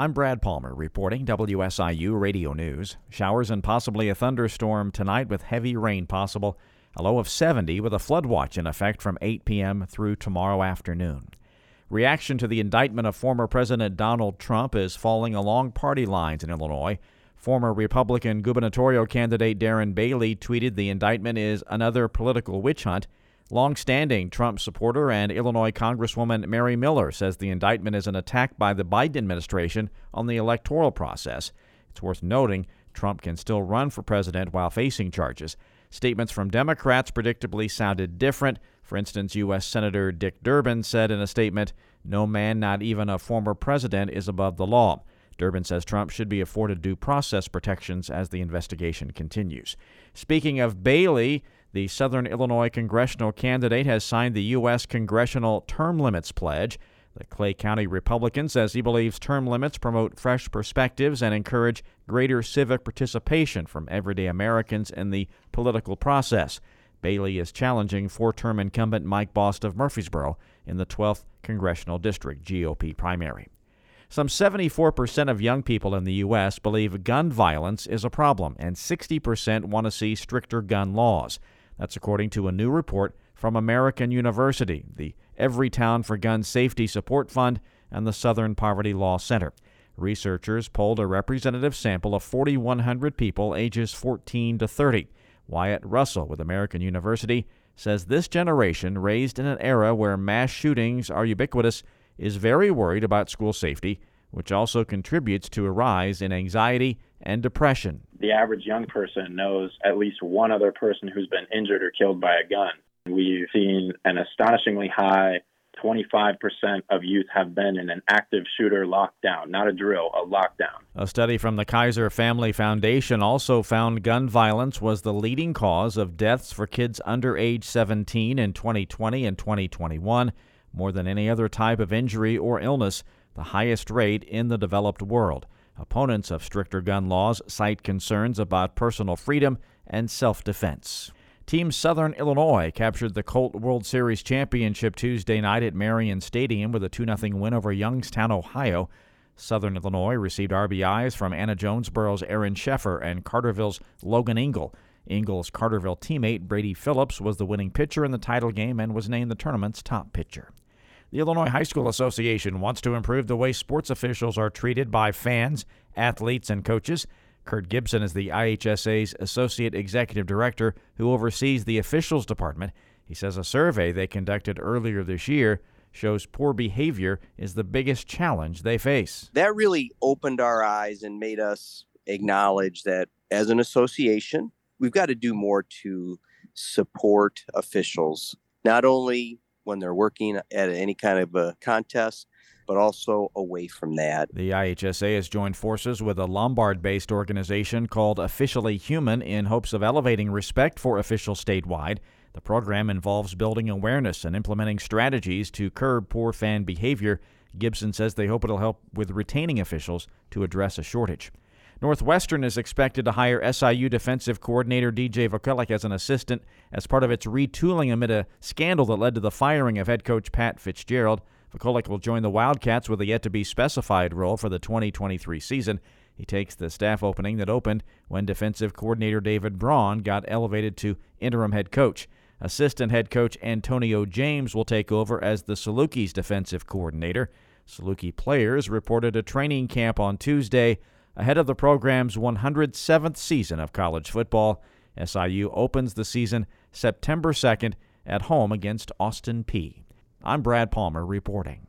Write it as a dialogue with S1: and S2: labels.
S1: I'm Brad Palmer reporting WSIU Radio News. Showers and possibly a thunderstorm tonight with heavy rain possible. A low of 70 with a flood watch in effect from 8 p.m. through tomorrow afternoon. Reaction to the indictment of former President Donald Trump is falling along party lines in Illinois. Former Republican gubernatorial candidate Darren Bailey tweeted the indictment is another political witch hunt. Long-standing Trump supporter and Illinois Congresswoman Mary Miller says the indictment is an attack by the Biden administration on the electoral process. It's worth noting Trump can still run for president while facing charges. Statements from Democrats predictably sounded different. For instance, U.S. Senator Dick Durbin said in a statement, No man, not even a former president, is above the law. Durbin says Trump should be afforded due process protections as the investigation continues. Speaking of Bailey, the Southern Illinois congressional candidate has signed the U.S. Congressional Term Limits Pledge. The Clay County Republican says he believes term limits promote fresh perspectives and encourage greater civic participation from everyday Americans in the political process. Bailey is challenging four term incumbent Mike Bost of Murphysboro in the 12th Congressional District GOP primary. Some 74% of young people in the U.S. believe gun violence is a problem, and 60% want to see stricter gun laws. That's according to a new report from American University, the Everytown for Gun Safety Support Fund, and the Southern Poverty Law Center. Researchers polled a representative sample of 4,100 people ages 14 to 30. Wyatt Russell with American University says this generation, raised in an era where mass shootings are ubiquitous, is very worried about school safety, which also contributes to a rise in anxiety and depression.
S2: The average young person knows at least one other person who's been injured or killed by a gun. We've seen an astonishingly high 25% of youth have been in an active shooter lockdown, not a drill, a lockdown.
S1: A study from the Kaiser Family Foundation also found gun violence was the leading cause of deaths for kids under age 17 in 2020 and 2021, more than any other type of injury or illness, the highest rate in the developed world. Opponents of stricter gun laws cite concerns about personal freedom and self defense. Team Southern Illinois captured the Colt World Series championship Tuesday night at Marion Stadium with a 2 0 win over Youngstown, Ohio. Southern Illinois received RBIs from Anna Jonesboro's Aaron Sheffer and Carterville's Logan Engel. Engel's Carterville teammate Brady Phillips was the winning pitcher in the title game and was named the tournament's top pitcher. The Illinois High School Association wants to improve the way sports officials are treated by fans, athletes, and coaches. Kurt Gibson is the IHSA's Associate Executive Director who oversees the officials department. He says a survey they conducted earlier this year shows poor behavior is the biggest challenge they face.
S3: That really opened our eyes and made us acknowledge that as an association, we've got to do more to support officials, not only when they're working at any kind of a contest, but also away from that.
S1: The IHSA has joined forces with a Lombard based organization called Officially Human in hopes of elevating respect for officials statewide. The program involves building awareness and implementing strategies to curb poor fan behavior. Gibson says they hope it'll help with retaining officials to address a shortage. Northwestern is expected to hire SIU defensive coordinator DJ Vokolek as an assistant as part of its retooling amid a scandal that led to the firing of head coach Pat Fitzgerald. Vokolek will join the Wildcats with a yet to be specified role for the 2023 season. He takes the staff opening that opened when defensive coordinator David Braun got elevated to interim head coach. Assistant head coach Antonio James will take over as the Salukis defensive coordinator. Saluki players reported a training camp on Tuesday ahead of the program's 107th season of college football. SIU opens the season September 2nd at home against Austin Peay I'm Brad Palmer reporting.